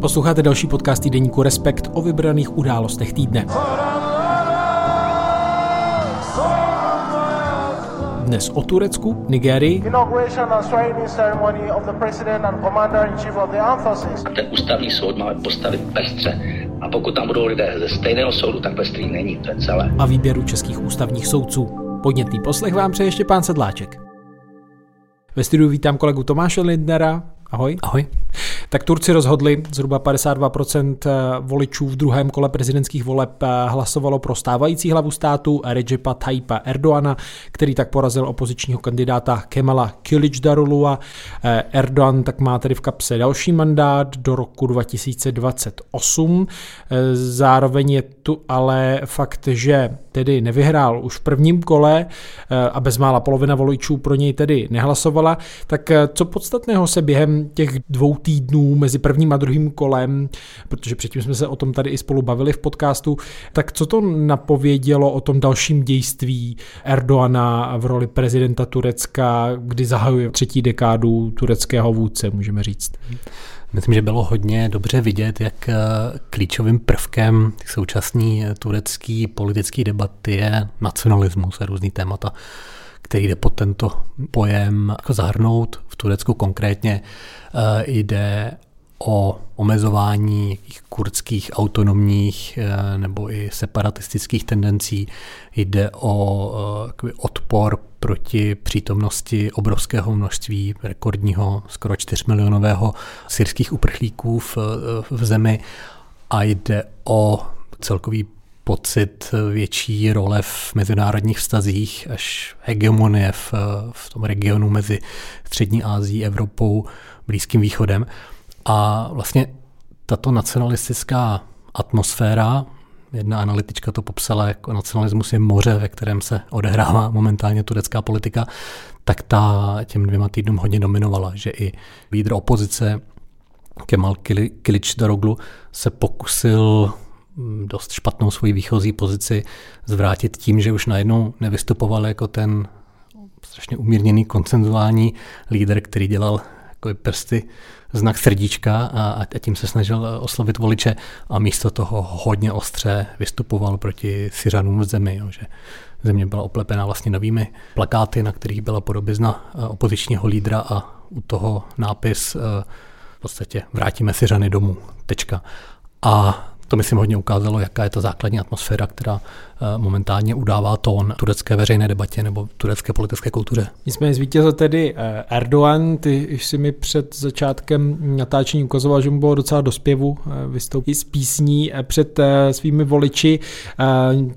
Posloucháte další podcast týdeníku Respekt o vybraných událostech týdne. Dnes o Turecku, Nigerii. Ten ústavní soud máme postavit pestře. A pokud tam budou lidé ze stejného soudu, tak pestrý není, to je celé. A výběru českých ústavních soudců. Podnětný poslech vám přeje ještě pán Sedláček. Ve studiu vítám kolegu Tomáše Lindnera. Ahoj. Ahoj. Tak Turci rozhodli, zhruba 52% eh, voličů v druhém kole prezidentských voleb eh, hlasovalo pro stávající hlavu státu Recepa Tayyipa Erdoana, který tak porazil opozičního kandidáta Kemala Kılıçdaroglu. Eh, Erdogan tak má tedy v kapse další mandát do roku 2028. Zároveň je tu ale fakt, že tedy nevyhrál už v prvním kole a bezmála polovina voličů pro něj tedy nehlasovala, tak co podstatného se během těch dvou týdnů mezi prvním a druhým kolem, protože předtím jsme se o tom tady i spolu bavili v podcastu, tak co to napovědělo o tom dalším dějství Erdoana v roli prezidenta Turecka, kdy zahajuje třetí dekádu tureckého vůdce, můžeme říct? Myslím, že bylo hodně dobře vidět, jak eh, klíčovým prvkem současné turecké politické debaty je nacionalismus a různý témata který jde pod tento pojem jako zahrnout. V Turecku konkrétně eh, jde o omezování kurdských autonomních eh, nebo i separatistických tendencí. Jde o eh, odpor proti přítomnosti obrovského množství rekordního, skoro 4 milionového syrských uprchlíků v, v zemi a jde o celkový pocit větší role v mezinárodních vztazích, až hegemonie v, v tom regionu mezi Střední Ázií, Evropou, Blízkým východem. A vlastně tato nacionalistická atmosféra, jedna analytička to popsala jako nacionalismus je moře, ve kterém se odehrává momentálně turecká politika, tak ta těm dvěma týdnům hodně dominovala, že i lídr opozice Kemal Kilič Daroglu se pokusil Mm, dost špatnou svoji výchozí pozici zvrátit tím, že už najednou nevystupoval jako ten strašně umírněný koncenzuální líder, který dělal jako prsty znak srdíčka a, a tím se snažil oslovit voliče a místo toho hodně ostře vystupoval proti Syřanům v zemi, jo, že země byla oplepená vlastně novými plakáty, na kterých byla podobizna eh, opozičního lídra a u toho nápis eh, v podstatě vrátíme Syřany domů, tečka. A to myslím hodně ukázalo, jaká je ta základní atmosféra, která eh, momentálně udává tón turecké veřejné debatě nebo turecké politické kultuře. Nicméně zvítězil tedy eh, Erdogan, ty jsi mi před začátkem natáčení ukazoval, že mu bylo docela do zpěvu eh, vystoupit z písní před svými voliči.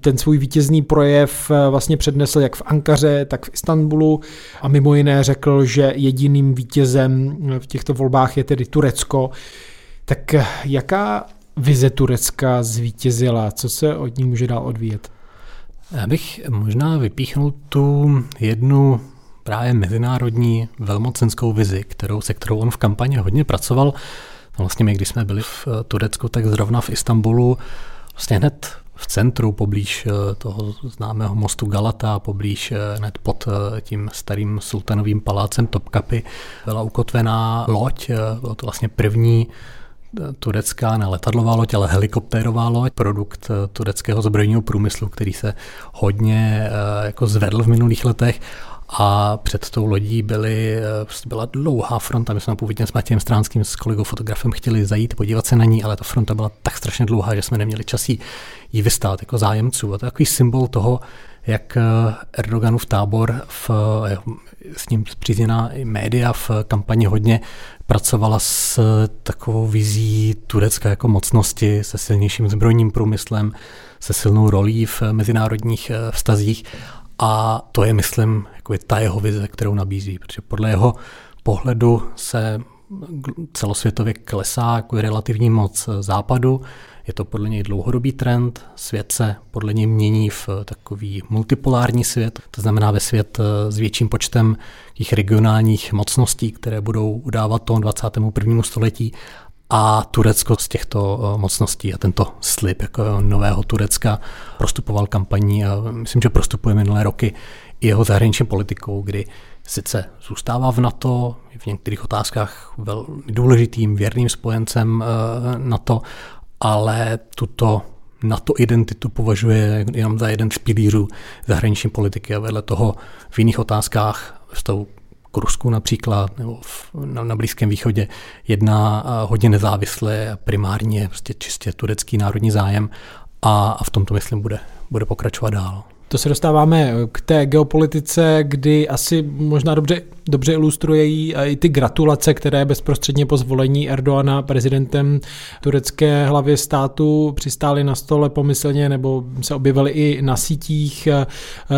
Ten svůj vítězný projev vlastně přednesl jak v Ankaře, tak v Istanbulu a mimo jiné řekl, že jediným vítězem v těchto volbách je tedy Turecko. Tak jaká vize Turecka zvítězila? Co se od ní může dál odvíjet? Já bych možná vypíchnul tu jednu právě mezinárodní velmocenskou vizi, kterou, se kterou on v kampani hodně pracoval. Vlastně my, když jsme byli v Turecku, tak zrovna v Istanbulu, vlastně hned v centru, poblíž eh, toho známého mostu Galata, poblíž eh, hned pod eh, tím starým sultanovým palácem Topkapy, byla ukotvená loď, bylo to vlastně první turecká ne letadlová loď, ale helikoptérová loď, produkt eh, tureckého zbrojního průmyslu, který se hodně eh, jako zvedl v minulých letech a před tou lodí byly, eh, byla dlouhá fronta. My jsme původně s Matějem Stránským, s kolegou fotografem, chtěli zajít, podívat se na ní, ale ta fronta byla tak strašně dlouhá, že jsme neměli čas jí vystát jako zájemců. A to je takový symbol toho, jak Erdoganův tábor, v, s ním zpřízněná média v kampani hodně pracovala s takovou vizí Turecka jako mocnosti, se silnějším zbrojním průmyslem, se silnou rolí v mezinárodních eh, vztazích. A to je, myslím, jako je ta jeho vize, kterou nabízí, protože podle jeho pohledu se celosvětově klesá jako relativní moc západu, je to podle něj dlouhodobý trend, svět se podle něj mění v takový multipolární svět, to znamená ve svět eh, s větším počtem těch regionálních mocností, které budou udávat tón 21. století a Turecko z těchto eh, mocností a tento slib jako nového Turecka prostupoval kampaní a myslím, že prostupuje minulé roky i jeho zahraniční politikou, kdy sice zůstává v NATO, v některých otázkách velmi důležitým věrným spojencem NATO, ale tuto NATO identitu považuje jenom za jeden z pilířů zahraniční politiky a vedle toho v jiných otázkách vztahu k Rusku například, nebo v, na, na Blízkém východě, jedná hodně nezávisle a primárně prostě čistě turecký národní zájem a, a v tomto, myslím, bude, bude pokračovat dál. To se dostáváme k té geopolitice, kdy asi možná dobře, dobře ilustruje i ty gratulace, které bezprostředně po zvolení Erdoana prezidentem turecké hlavy státu přistály na stole pomyslně nebo se objevily i na sítích.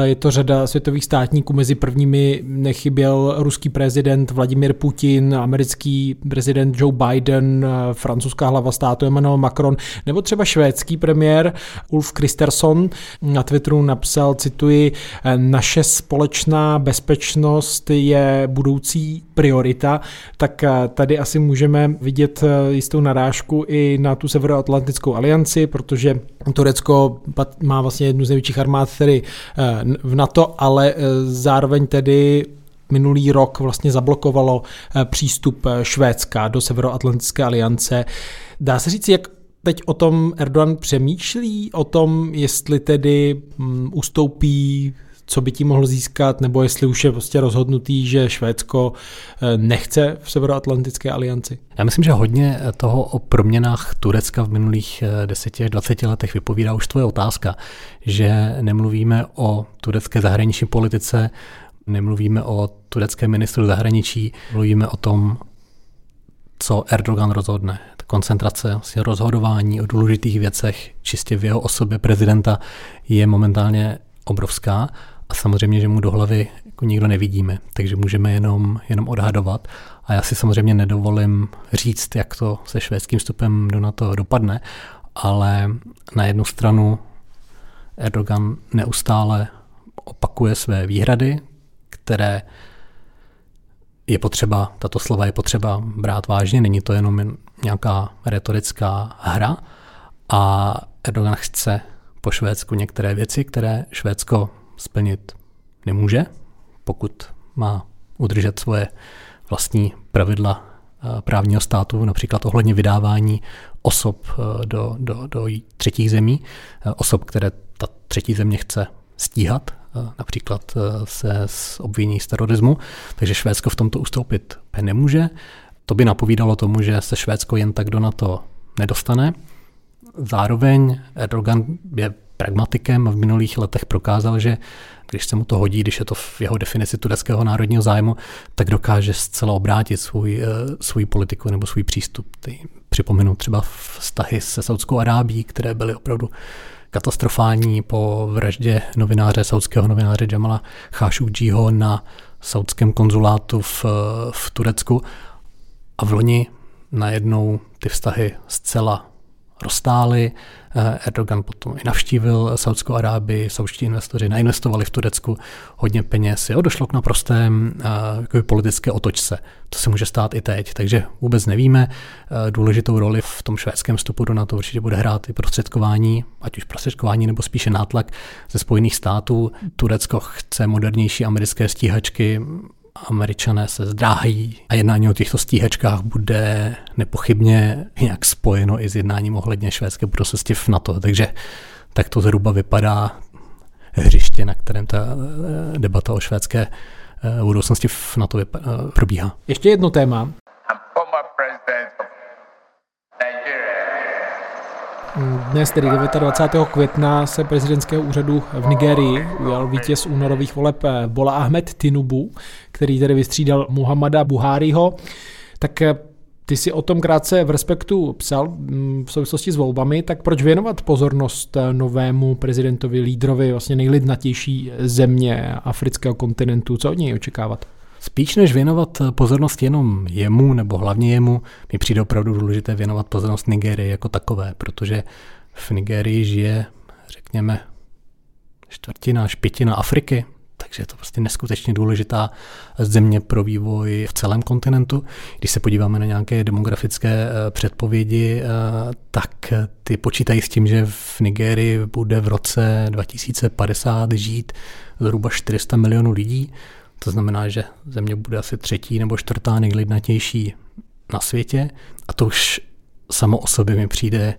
Je to řada světových státníků, mezi prvními nechyběl ruský prezident Vladimir Putin, americký prezident Joe Biden, francouzská hlava státu Emmanuel Macron, nebo třeba švédský premiér Ulf Kristersson na Twitteru napsal, napsal, cituji, naše společná bezpečnost je budoucí priorita, tak eh, tady asi můžeme vidět eh, jistou narážku i na tu Severoatlantickou alianci, protože Turecko má vlastně jednu z největších armád tedy eh, v NATO, ale zároveň tedy minulý rok vlastně zablokovalo přístup Švédska do Severoatlantické aliance. Dá se říct, jak teď o tom Erdogan přemýšlí, o tom, jestli tedy um, ustoupí co by tím mohl získat, nebo jestli už je prostě rozhodnutý, že Švédsko eh, nechce v Severoatlantické alianci? Já myslím, že hodně toho o proměnách Turecka v minulých 10 až 20 letech vypovídá už tvoje otázka, že nemluvíme o turecké zahraniční politice, nemluvíme o turecké ministru zahraničí, mluvíme o tom, co Erdogan rozhodne koncentrace vlastně rozhodování o důležitých věcech čistě v jeho osobě prezidenta je momentálně obrovská a samozřejmě, že mu do hlavy jako nikdo nevidíme, takže můžeme jenom, jenom odhadovat. A já si samozřejmě nedovolím říct, jak to se švédským vstupem do NATO dopadne, ale na jednu stranu Erdogan neustále opakuje své výhrady, které je potřeba, tato slova je potřeba brát vážně, není to jenom nějaká retorická hra. A Erdogan chce po Švédsku některé věci, které Švédsko splnit nemůže, pokud má udržet svoje vlastní pravidla eh, právního státu, například ohledně vydávání osob eh, do, do, do třetích zemí, eh, osob, které ta třetí země chce stíhat, například se s obviní z terorismu, takže Švédsko v tomto ustoupit nemůže. To by napovídalo tomu, že se Švédsko jen tak do NATO nedostane. Zároveň Erdogan je pragmatikem a v minulých letech prokázal, že když se mu to hodí, když je to v jeho definici tureckého národního zájmu, tak dokáže zcela obrátit svůj, eh, svůj politiku nebo svůj přístup. Ty, připomenu třeba vztahy se Saudskou Arábí, které byly opravdu katastrofální po vraždě novináře, saudského novináře Jamala Khashoggiho na saudském konzulátu v, v Turecku a v loni najednou ty vztahy zcela roztály. Eh, Erdogan potom i navštívil Saudskou Arábii, saudští investoři nainvestovali v Turecku hodně peněz. Jo, došlo k naprostém uh, politické otočce. To se může stát i teď, takže vůbec nevíme. Uh, důležitou roli v tom švédském vstupu do NATO určitě bude hrát i prostředkování, ať už prostředkování nebo spíše nátlak ze Spojených států. Turecko chce modernější americké stíhačky, Američané se zdráhají a jednání o těchto stíhačkách bude nepochybně nějak spojeno i s jednáním ohledně švédské budoucnosti v NATO. Takže tak to zhruba vypadá hřiště, na kterém ta eh, debata o švédské eh, budoucnosti v NATO eh, probíhá. Ještě jedno téma, Dnes, tedy 29. května, se prezidentského úřadu v Nigerii ujal vítěz únorových voleb Bola Ahmed Tinubu, který tedy vystřídal Muhammada Buhariho. Tak eh, ty si o tom krátce v Respektu psal mm, v souvislosti s volbami, tak proč věnovat pozornost eh, novému prezidentovi, lídrovi vlastně nejlidnatější země afrického kontinentu? Co od něj očekávat? Spíš než věnovat pozornost jenom jemu nebo hlavně jemu, mi přijde opravdu důležité věnovat pozornost Nigérii jako takové, protože v Nigérii žije, řekněme, čtvrtina až pětina Afriky, takže je to prostě neskutečně důležitá země pro vývoj v celém kontinentu. Když se podíváme na nějaké demografické eh, předpovědi, eh, tak ty počítají s tím, že v Nigérii bude v roce 2050 žít zhruba 400 milionů lidí, To znamená, že země bude asi třetí nebo čtvrtá nejlidnatější na světě a to už samo o sobě mi přijde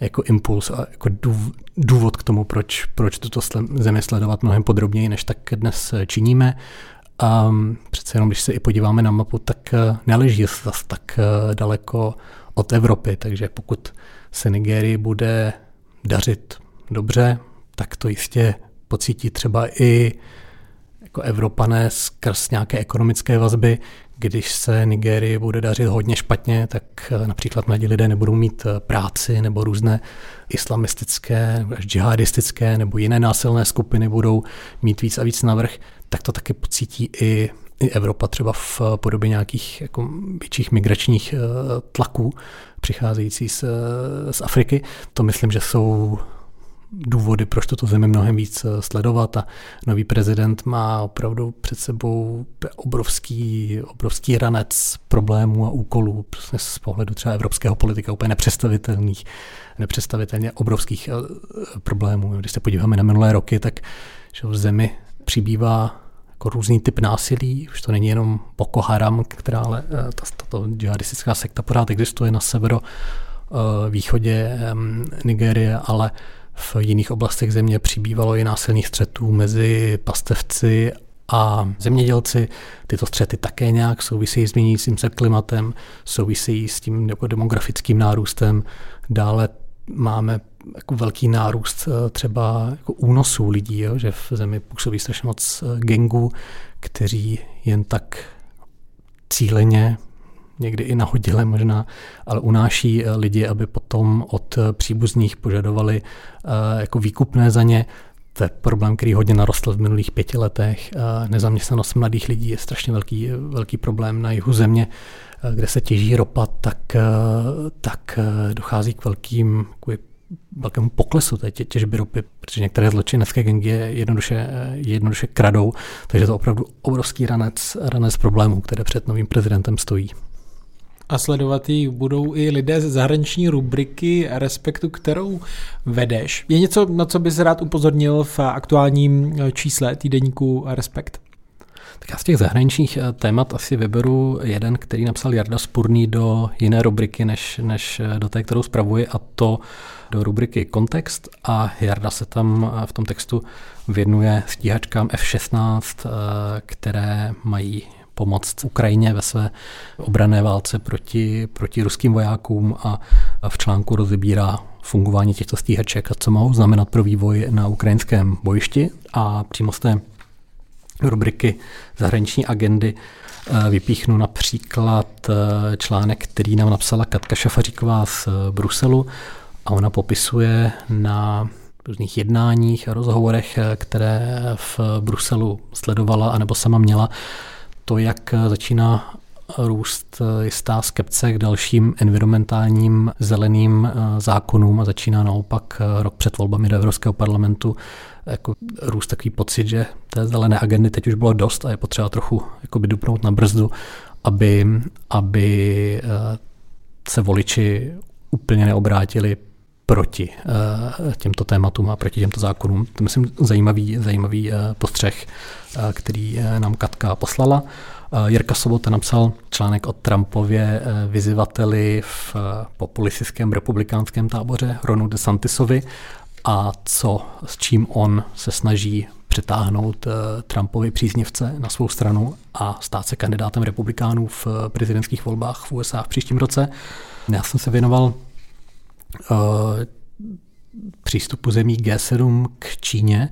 jako impuls a jako důvod k tomu, proč, proč tuto zemi sledovat mnohem podrobněji, než tak dnes činíme. A přece jenom, když se i podíváme na mapu, tak eh, neleží zase tak eh, daleko od Evropy, takže pokud se Nigérii bude dařit dobře, tak to jistě pocítí třeba i jako Evropané skrz nějaké ekonomické vazby. Když se Nigérii bude dařit hodně špatně, tak eh, například mladí lidé nebudou mít eh, práci nebo různé islamistické, až džihadistické nebo jiné násilné skupiny budou mít víc a víc navrh, tak to taky pocítí i, i Evropa třeba v podobě nějakých jako větších migračních eh, tlaků přicházející z, z Afriky. To myslím, že jsou důvody, proč tuto zemi mnohem víc eh, sledovat a nový prezident má opravdu před sebou obrovský, obrovský ranec problémů a úkolů prostě z pohledu třeba evropského politika úplně nepředstavitelných, nepředstavitelně obrovských eh, problémů. Když se podíváme na minulé roky, tak že v zemi přibývá jako různý typ násilí, už to není jenom Boko Haram, která ale eh, tato džihadistická sekta pořád existuje na severo východě Nigérie, ale v jiných oblastech země přibývalo i násilných střetů mezi pastevci a zemědělci. Tyto střety také nějak souvisejí s měnícím se klimatem, souvisejí s tím jako demografickým nárůstem. Dále máme jako velký nárůst eh, třeba jako únosů lidí, jo, že v zemi působí strašně moc eh, gengů, kteří jen tak cíleně někdy i nahodile možná, ale unáší eh, lidi, aby potom od eh, příbuzných požadovali eh, jako výkupné za ně. To je problém, který hodně narostl v minulých pěti letech. Nezaměstnanost mladých lidí je strašně velký, velký problém na jihu země, kde se těží ropa, tak, tak dochází k velkým velkému poklesu té těžby ropy, protože některé zločinecké gengy je jednoduše, jednoduše kradou, takže to je opravdu obrovský ranec, ranec problémů, které před novým prezidentem stojí a sledovat ji budou i lidé ze zahraniční rubriky Respektu, kterou vedeš. Je něco, na co bys rád upozornil v aktuálním čísle týdeníku Respekt? Tak já z těch zahraničních eh, témat asi vyberu jeden, který napsal Jarda Spurný do jiné rubriky, než, než eh, do té, kterou spravuje, a to do rubriky Kontext. A Jarda se tam eh, v tom textu věnuje stíhačkám F-16, které mají pomoct Ukrajině ve své obrané válce proti, proti ruským vojákům a v článku rozebírá fungování těchto stíhaček a co mohou znamenat pro vývoj na ukrajinském bojišti. A přímo z té rubriky zahraniční agendy eh, vypíchnu například eh, článek, který nám napsala Katka Šafaříková z eh, Bruselu. A ona popisuje na různých jednáních a rozhovorech, které v Bruselu sledovala anebo sama měla, to, jak začíná růst jistá skepce k dalším environmentálním zeleným eh, zákonům a začíná naopak eh, rok před volbami do Evropského parlamentu jako růst takový pocit, že té zelené agendy teď už bylo dost a je potřeba trochu jakoby dupnout na brzdu, aby, aby eh, se voliči úplně neobrátili proti těmto tématům a proti těmto zákonům. To myslím zajímavý, zajímavý postřeh Eh, který eh, nám Katka poslala. Eh, Jirka Sobota napsal článek o Trumpově vyzývateli v populistickém republikánském táboře Ronu DeSantisovi a co, s čím on se snaží přetáhnout Trumpovi příznivce na svou stranu a stát se kandidátem republikánů v prezidentských volbách v USA v příštím roce. Já jsem se věnoval přístupu zemí G7 k Číně,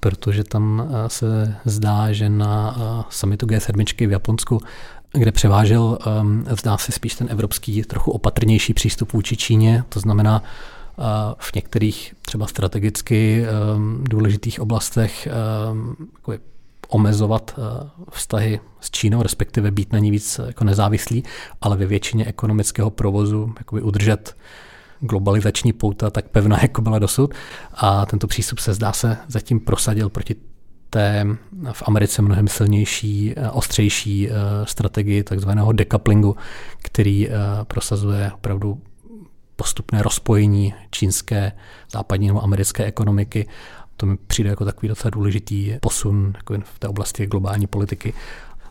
protože tam eh, se zdá, že na eh, summitu G7 v Japonsku kde převážel, zdá se spíš ten evropský trochu opatrnější přístup vůči Číně, to znamená eh, v některých třeba strategicky důležitých oblastech omezovat vztahy s Čínou, respektive být na ní víc jako nezávislý, ale ve většině ekonomického provozu udržet globalizační pouta tak pevná, jako byla dosud. A tento přístup se zdá se zatím prosadil proti té v Americe mnohem silnější, eh, ostřejší eh, strategii takzvaného decouplingu, který eh, prosazuje opravdu postupné rozpojení čínské, západní nebo americké ekonomiky To mi přijde jako takový docela důležitý posun jako v té oblasti globální politiky.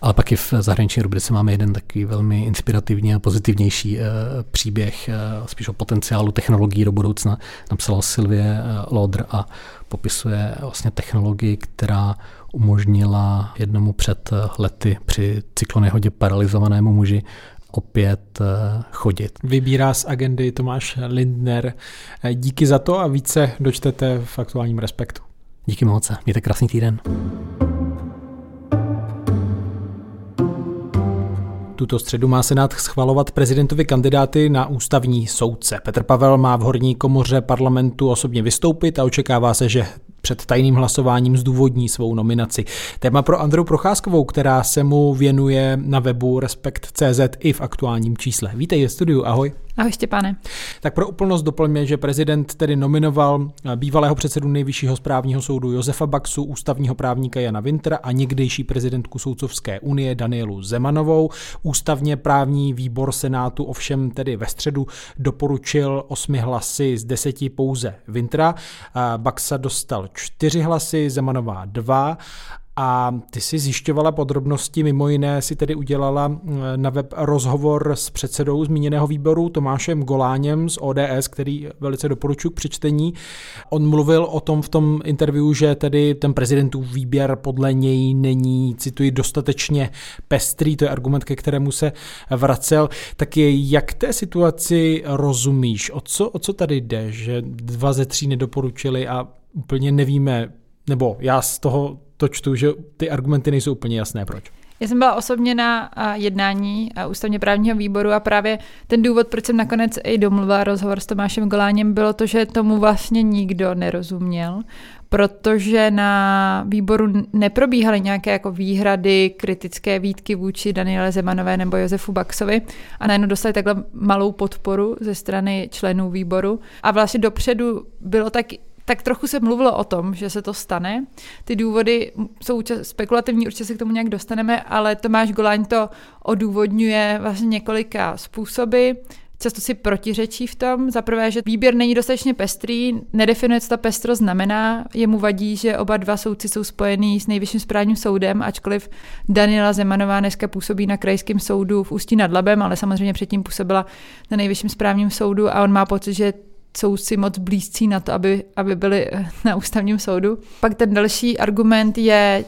Ale pak i v zahraniční rubrice máme jeden takový velmi inspirativní a pozitivnější e, příběh, e, spíš o potenciálu technologií do budoucna. Napsala Sylvie e, Lodr a popisuje vlastně technologii, která umožnila jednomu před lety při cyklonehodě paralizovanému muži opět chodit. Vybírá z agendy Tomáš Lindner. Díky za to a více dočtete v aktuálním respektu. Díky moc. Mějte krásný týden. Tuto středu má Senát schvalovat prezidentovi kandidáty na ústavní soudce. Petr Pavel má v horní komoře parlamentu osobně vystoupit a očekává se, že před tajným hlasováním zdůvodní svou nominaci. Téma pro Andreu Procházkovou, která se mu věnuje na webu Respekt.cz i v aktuálním čísle. Vítej ve studiu, ahoj. Ahoj Štěpáne. Tak pro úplnost doplňme, že prezident tedy nominoval bývalého předsedu nejvyššího správního soudu Josefa Baxu, ústavního právníka Jana Wintra a někdejší prezidentku Soudcovské unie Danielu Zemanovou. Ústavně právní výbor Senátu ovšem tedy ve středu doporučil osmi hlasy z deseti pouze Wintra. Baxa dostal čtyři hlasy, Zemanová dva a ty si zjišťovala podrobnosti, mimo jiné si tedy udělala mm, na web rozhovor s předsedou zmíněného výboru Tomášem Goláněm z ODS, který velice doporučuji k přečtení. On mluvil o tom v tom interview, že tedy ten prezidentův výběr podle něj není, cituji, dostatečně pestrý, to je argument, ke kterému se vracel. Tak je, jak té situaci rozumíš? O co, o co tady jde, že dva ze tří nedoporučili a úplně nevíme, nebo já z toho to čtu, že ty argumenty nejsou úplně jasné, proč. Já jsem byla osobně na jednání ústavně právního výboru a právě ten důvod, proč jsem nakonec i domluvila rozhovor s Tomášem Goláněm, bylo to, že tomu vlastně nikdo nerozuměl, protože na výboru neprobíhaly nějaké jako výhrady, kritické výtky vůči Daniele Zemanové nebo Josefu Baxovi a najednou dostali takhle malou podporu ze strany členů výboru a vlastně dopředu bylo tak tak trochu se mluvilo o tom, že se to stane. Ty důvody jsou spekulativní, určitě se k tomu nějak dostaneme, ale Tomáš Goláň to odůvodňuje vlastně několika způsoby. Často si protiřečí v tom. Za prvé, že výběr není dostatečně pestrý, nedefinuje, co ta pestrost znamená. Jemu vadí, že oba dva soudci jsou spojený s nejvyšším správním soudem, ačkoliv Daniela Zemanová dneska působí na krajském soudu v Ústí nad Labem, ale samozřejmě předtím působila na nejvyšším správním soudu a on má pocit, že jsou si moc blízcí na to, aby, aby byli na ústavním soudu. Pak ten další argument je,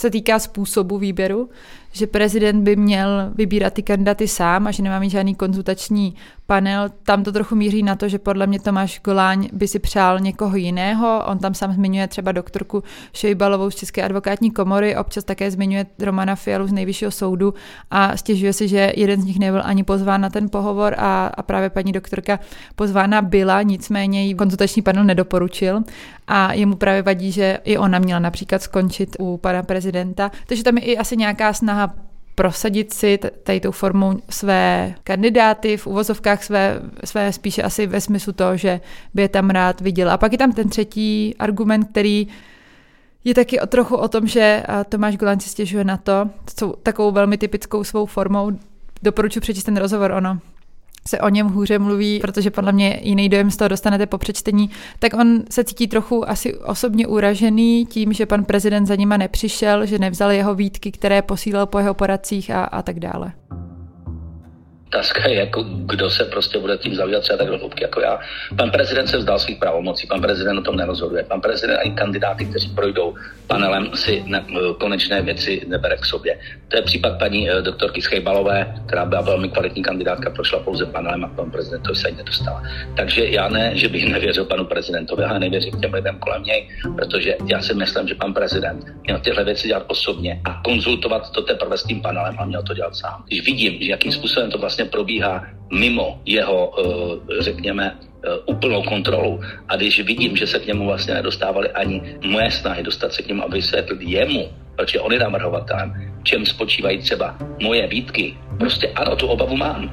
se týká způsobu výběru, že prezident by měl vybírat ty kandidáty sám a že nemá mít žádný konzultační panel. Tam to trochu míří na to, že podle mě Tomáš Goláň by si přál někoho jiného. On tam sám zmiňuje třeba doktorku Šejbalovou z České advokátní komory, občas také zmiňuje Romana Fialu z nejvyššího soudu a stěžuje si, že jeden z nich nebyl ani pozván na ten pohovor a, a právě paní doktorka pozvána byla, nicméně jí konzultační panel nedoporučil a jemu právě vadí, že i ona měla například skončit u pana prezidenta. Takže tam je i asi nějaká snaha prosadit si tady tou formou své kandidáty, v uvozovkách své, své spíše asi ve smyslu toho, že by je tam rád viděl. A pak je tam ten třetí argument, který je taky o trochu o tom, že Tomáš Golan si stěžuje na to, co takovou velmi typickou svou formou. Doporučuji přečíst ten rozhovor, ono se o něm hůře mluví, protože podle mě jiný dojem z toho dostanete po přečtení, tak on se cítí trochu asi osobně uražený tím, že pan prezident za nima nepřišel, že nevzal jeho výtky, které posílal po jeho poradcích a, a tak dále otázka je, jako, kdo se prostě bude tím zabývat třeba tak do hloubky jako já. Pan prezident se vzdal svých pravomocí, pan prezident o tom nerozhoduje. Pan prezident a i kandidáty, kteří projdou panelem, si ne, konečné věci nebere k sobě. To je případ paní eh, doktorky Schejbalové, která byla velmi kvalitní kandidátka, prošla pouze panelem a pan prezident to se jí nedostala. Takže já ne, že bych nevěřil panu prezidentovi, ale nevěřím těm lidem kolem něj, protože já si myslím, že pan prezident měl tyhle věci dělat osobně a konzultovat to teprve s tím panelem a měl to dělat sám. Když vidím, že jakým způsobem to vlastně vlastně probíhá mimo jeho, eh, řekněme, eh, úplnou kontrolu. A když vidím, že se k němu vlastně nedostávaly ani moje snahy dostat se k němu a vysvětlit jemu, protože on je navrhovatelem, čem spočívají třeba moje výtky, prostě ano, tu obavu mám.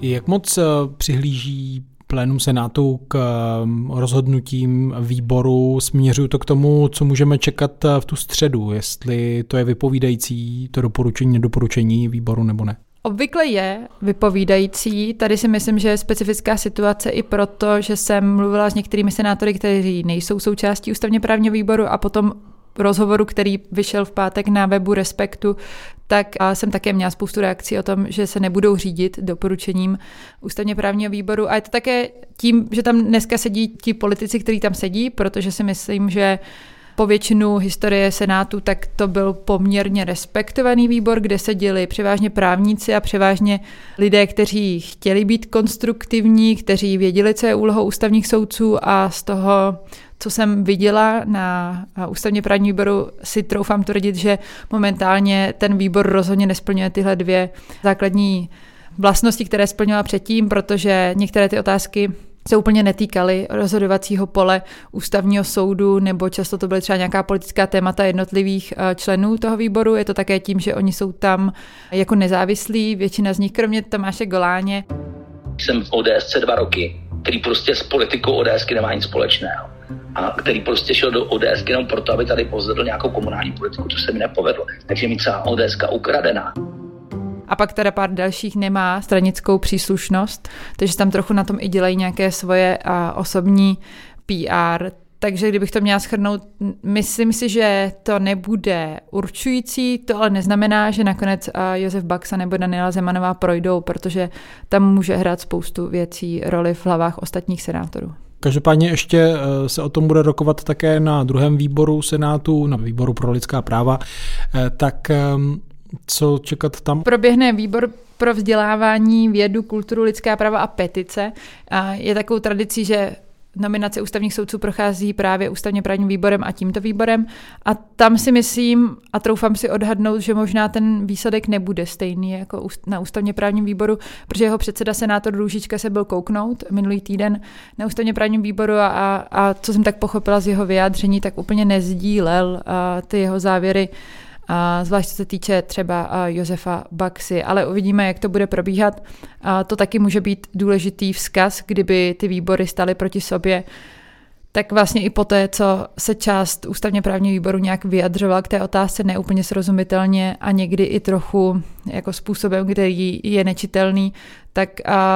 Jak moc eh, přihlíží plénum Senátu k um, rozhodnutím výboru. Směřuju to k tomu, co můžeme čekat uh, v tu středu, jestli to je vypovídající to doporučení, nedoporučení výboru nebo ne. Obvykle je vypovídající. Tady si myslím, že je specifická situace i proto, že jsem mluvila s některými senátory, kteří nejsou součástí ústavně právního výboru a potom rozhovoru, který vyšel v pátek na webu Respektu, tak jsem také měla spoustu reakcí o tom, že se nebudou řídit doporučením ústavně právního výboru. A je to také tím, že tam dneska sedí ti politici, kteří tam sedí, protože si myslím, že po většinu historie Senátu, tak to byl poměrně respektovaný výbor, kde seděli převážně právníci a převážně lidé, kteří chtěli být konstruktivní, kteří věděli, co je úlohou ústavních soudců a z toho co jsem viděla na ústavně právní výboru, si troufám tvrdit, že momentálně ten výbor rozhodně nesplňuje tyhle dvě základní vlastnosti, které splňovala předtím, protože některé ty otázky se úplně netýkaly rozhodovacího pole ústavního soudu, nebo často to byly třeba nějaká politická témata jednotlivých eh, členů toho výboru. Je to také tím, že oni jsou tam jako nezávislí, většina z nich, kromě Tomáše Goláně. Jsem v ODS dva roky, který prostě s politikou ODSky nemá nic společného a který prostě šel do ODS jenom proto, aby tady pozvedl nějakou komunální politiku, to se mi nepovedlo. Takže mi celá ODS ukradená. A pak teda pár dalších nemá stranickou příslušnost, takže tam trochu na tom i dělají nějaké svoje a, osobní PR. Takže kdybych to měla schrnout, myslím si, že to nebude určující, to ale neznamená, že nakonec Josef Baxa nebo Daniela Zemanová projdou, protože tam může hrát spoustu věcí roli v hlavách ostatních senátorů. Každopádně ještě eh, se o tom bude rokovat také na druhém výboru Senátu, na výboru pro lidská práva. Eh, tak ehm, co čekat tam? Proběhne výbor pro vzdělávání, vědu, kulturu, lidská práva a petice. Je takovou tradicí, že nominace ústavních soudců prochází právě ústavně právním výborem a tímto výborem. A tam si myslím a troufám si odhadnout, že možná ten výsledek nebude stejný jako na ústavně právním výboru, protože jeho předseda senátor Růžička se byl kouknout minulý týden na ústavně právním výboru a, a, a co jsem tak pochopila z jeho vyjádření, tak úplně nezdílel ty jeho závěry zvlášť co se týče třeba Josefa Baxy, ale uvidíme, jak to bude probíhat. To taky může být důležitý vzkaz, kdyby ty výbory staly proti sobě, tak vlastně i po té, co se část ústavně právního výboru nějak vyjadřovala k té otázce neúplně srozumitelně a někdy i trochu jako způsobem, který je nečitelný, tak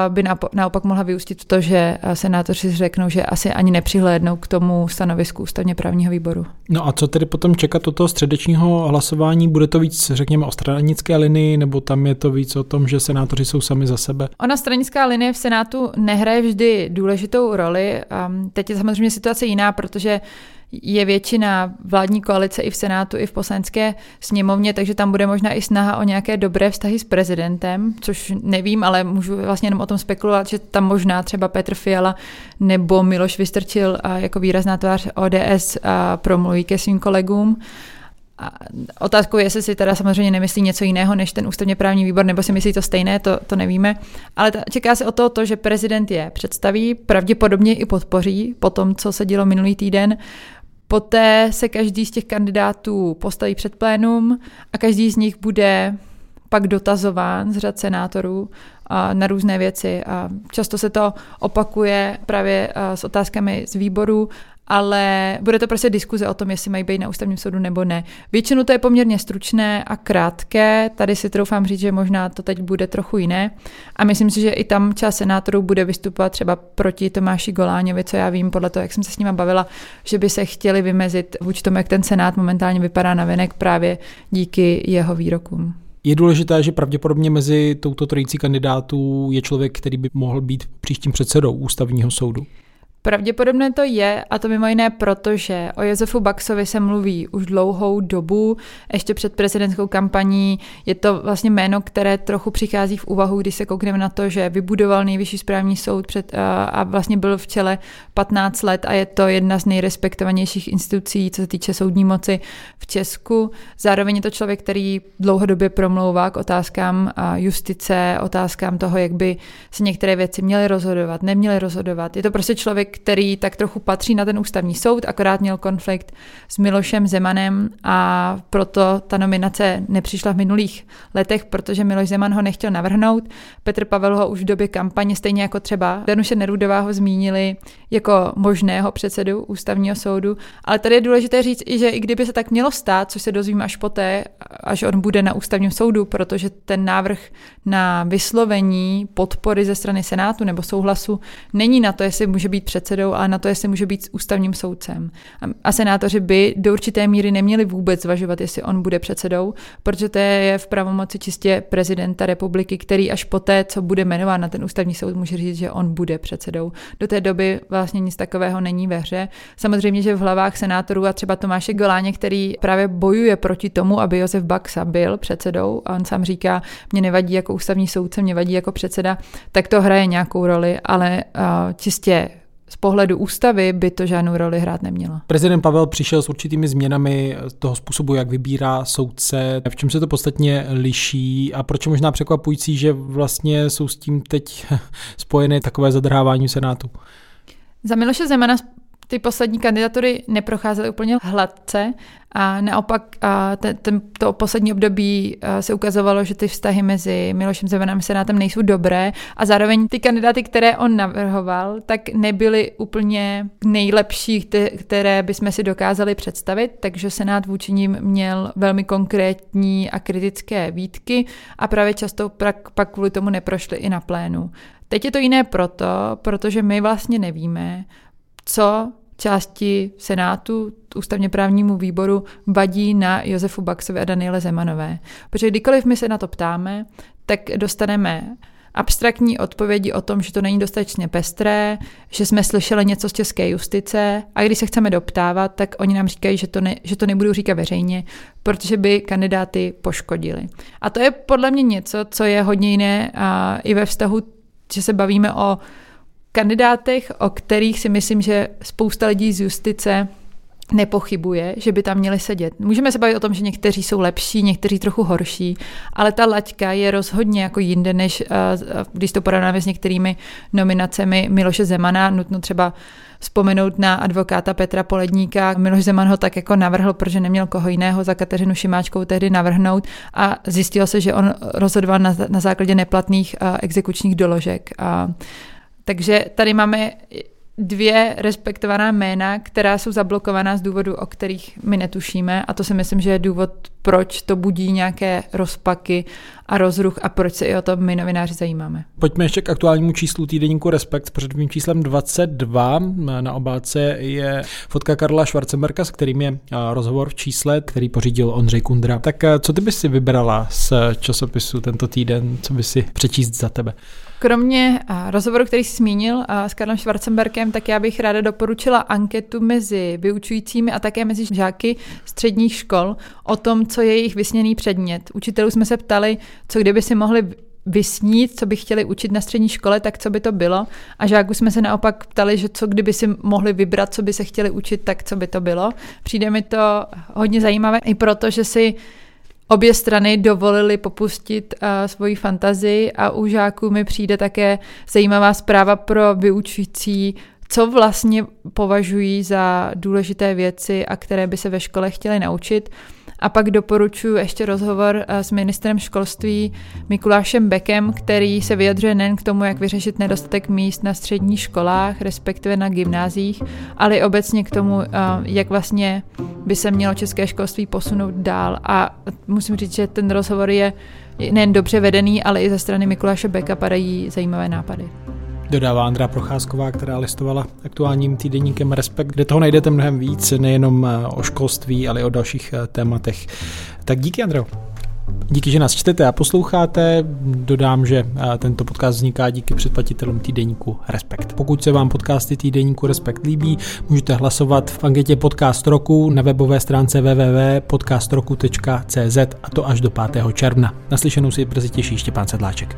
by naopak mohla vyústit to, že senátoři řeknou, že asi ani nepřihlédnou k tomu stanovisku ústavně právního výboru. No a co tedy potom čekat od toho středečního hlasování? Bude to víc, řekněme, o stranické linii, nebo tam je to víc o tom, že senátoři jsou sami za sebe? Ona stranická linie v Senátu nehraje vždy důležitou roli. Teď je samozřejmě situace jiná, protože je většina vládní koalice i v Senátu, i v poslanecké sněmovně, takže tam bude možná i snaha o nějaké dobré vztahy s prezidentem, což nevím, ale můžu vlastně jenom o tom spekulovat, že tam možná třeba Petr Fiala nebo Miloš Vystrčil jako výrazná tvář ODS promluví ke svým kolegům. A otázkou je, jestli si teda samozřejmě nemyslí něco jiného než ten ústavně právní výbor, nebo si myslí to stejné, to, to nevíme. Ale ta, čeká se o to, to, že prezident je představí, pravděpodobně i podpoří po tom, co se dělo minulý týden. Poté se každý z těch kandidátů postaví před plénum a každý z nich bude pak dotazován z řad senátorů na různé věci. A často se to opakuje právě s otázkami z výboru ale bude to prostě diskuze o tom, jestli mají být na ústavním soudu nebo ne. Většinou to je poměrně stručné a krátké, tady si troufám říct, že možná to teď bude trochu jiné a myslím si, že i tam část senátorů bude vystupovat třeba proti Tomáši Goláňovi, co já vím podle toho, jak jsem se s nima bavila, že by se chtěli vymezit vůči tomu, jak ten senát momentálně vypadá na venek právě díky jeho výrokům. Je důležité, že pravděpodobně mezi touto trojicí kandidátů je člověk, který by mohl být příštím předsedou ústavního soudu. Pravděpodobně to je, a to mimo jiné proto, že o Josefu Baxovi se mluví už dlouhou dobu, ještě před prezidentskou kampaní. Je to vlastně jméno, které trochu přichází v úvahu, když se koukneme na to, že vybudoval nejvyšší správní soud před, a vlastně byl v čele 15 let a je to jedna z nejrespektovanějších institucí, co se týče soudní moci v Česku. Zároveň je to člověk, který dlouhodobě promlouvá k otázkám justice, otázkám toho, jak by se některé věci měly rozhodovat, neměly rozhodovat. Je to prostě člověk, který tak trochu patří na ten ústavní soud, akorát měl konflikt s Milošem Zemanem a proto ta nominace nepřišla v minulých letech, protože Miloš Zeman ho nechtěl navrhnout. Petr Pavel ho už v době kampaně, stejně jako třeba Danuše Nerudová ho zmínili jako možného předsedu ústavního soudu. Ale tady je důležité říct i, že i kdyby se tak mělo stát, což se dozvíme až poté, až on bude na ústavním soudu, protože ten návrh na vyslovení podpory ze strany Senátu nebo souhlasu není na to, jestli může být předsedou, ale na to, jestli může být ústavním soudcem. A senátoři by do určité míry neměli vůbec zvažovat, jestli on bude předsedou, protože to je v pravomoci čistě prezidenta republiky, který až poté, co bude jmenován na ten ústavní soud, může říct, že on bude předsedou. Do té doby vlastně nic takového není ve hře. Samozřejmě, že v hlavách senátorů a třeba Tomáše Goláně, který právě bojuje proti tomu, aby Josef Baxa byl předsedou, a on sám říká, mě nevadí jako ústavní soudce, mě vadí jako předseda, tak to hraje nějakou roli, ale uh, čistě z pohledu ústavy by to žádnou roli hrát nemělo. Prezident Pavel přišel s určitými změnami toho způsobu, jak vybírá soudce. V čem se to podstatně liší a proč je možná překvapující, že vlastně jsou s tím teď spojené takové zadrhávání Senátu? Za Miloše Zemana ty poslední kandidatury neprocházely úplně hladce a naopak a ten, ten, to poslední období se ukazovalo, že ty vztahy mezi Milošem Zemanem a Senátem nejsou dobré a zároveň ty kandidáty, které on navrhoval, tak nebyly úplně nejlepší, které bychom si dokázali představit, takže Senát vůči ním měl velmi konkrétní a kritické výtky a právě často pak, pak kvůli tomu neprošly i na plénu. Teď je to jiné proto, protože my vlastně nevíme, co části Senátu, ústavně právnímu výboru, vadí na Josefu Baxovi a Daniele Zemanové. Protože kdykoliv my se na to ptáme, tak dostaneme abstraktní odpovědi o tom, že to není dostatečně pestré, že jsme slyšeli něco z české justice a když se chceme doptávat, tak oni nám říkají, že to, ne, že to nebudou říkat veřejně, protože by kandidáty poškodili. A to je podle mě něco, co je hodně jiné a i ve vztahu, že se bavíme o kandidátech, o kterých si myslím, že spousta lidí z justice nepochybuje, že by tam měli sedět. Můžeme se bavit o tom, že někteří jsou lepší, někteří trochu horší, ale ta laťka je rozhodně jako jinde, než uh, když to porovnáme s některými nominacemi Miloše Zemana. Nutno třeba vzpomenout na advokáta Petra Poledníka. Miloš Zeman ho tak jako navrhl, protože neměl koho jiného za Kateřinu Šimáčkou tehdy navrhnout a zjistilo se, že on rozhodoval na, na základě neplatných uh, exekučních doložek. Takže tady máme dvě respektovaná jména, která jsou zablokovaná z důvodu, o kterých my netušíme a to si myslím, že je důvod, proč to budí nějaké rozpaky a rozruch a proč se i o tom my novináři zajímáme. Pojďme ještě k aktuálnímu číslu týdeníku Respekt s pořadovým číslem 22. Na obálce je fotka Karla Schwarzenberga, s kterým je rozhovor v čísle, který pořídil Ondřej Kundra. Tak co ty bys si vybrala z časopisu tento týden, co by si přečíst za tebe? Kromě rozhovoru, který jsi zmínil s Karlem Schwarzenberkem, tak já bych ráda doporučila anketu mezi vyučujícími a také mezi žáky středních škol o tom, co je jejich vysněný předmět. Učitelů jsme se ptali, co kdyby si mohli vysnít, co by chtěli učit na střední škole, tak co by to bylo. A žáků jsme se naopak ptali, že co kdyby si mohli vybrat, co by se chtěli učit, tak co by to bylo. Přijde mi to hodně zajímavé i proto, že si Obě strany dovolily popustit uh, svoji fantazii a u žáků mi přijde také zajímavá zpráva pro vyučující, co vlastně považují za důležité věci a které by se ve škole chtěli naučit. A pak doporučuji ještě rozhovor eh, s ministrem školství Mikulášem Bekem, který se vyjadřuje nejen k tomu, jak vyřešit nedostatek míst na středních školách, respektive na gymnázích, ale i obecně k tomu, eh, jak vlastně by se mělo české školství posunout dál. A musím říct, že ten rozhovor je nejen dobře vedený, ale i ze strany Mikuláše Beka padají zajímavé nápady. Dodává Andrá Procházková, která listovala aktuálním týdenníkem Respekt, kde toho najdete mnohem víc, nejenom eh, o školství, ale i o dalších eh, tématech. Tak díky, Andreo. Díky, že nás čtete a posloucháte. Dodám, že eh, tento podcast vzniká díky předplatitelům týdeníku Respekt. Pokud se vám podcasty týdeníku Respekt líbí, můžete hlasovat v anketě Podcast roku na webové stránce www.podcastroku.cz a to až do 5. června. Naslyšenou si brzy těší Štěpán Sedláček.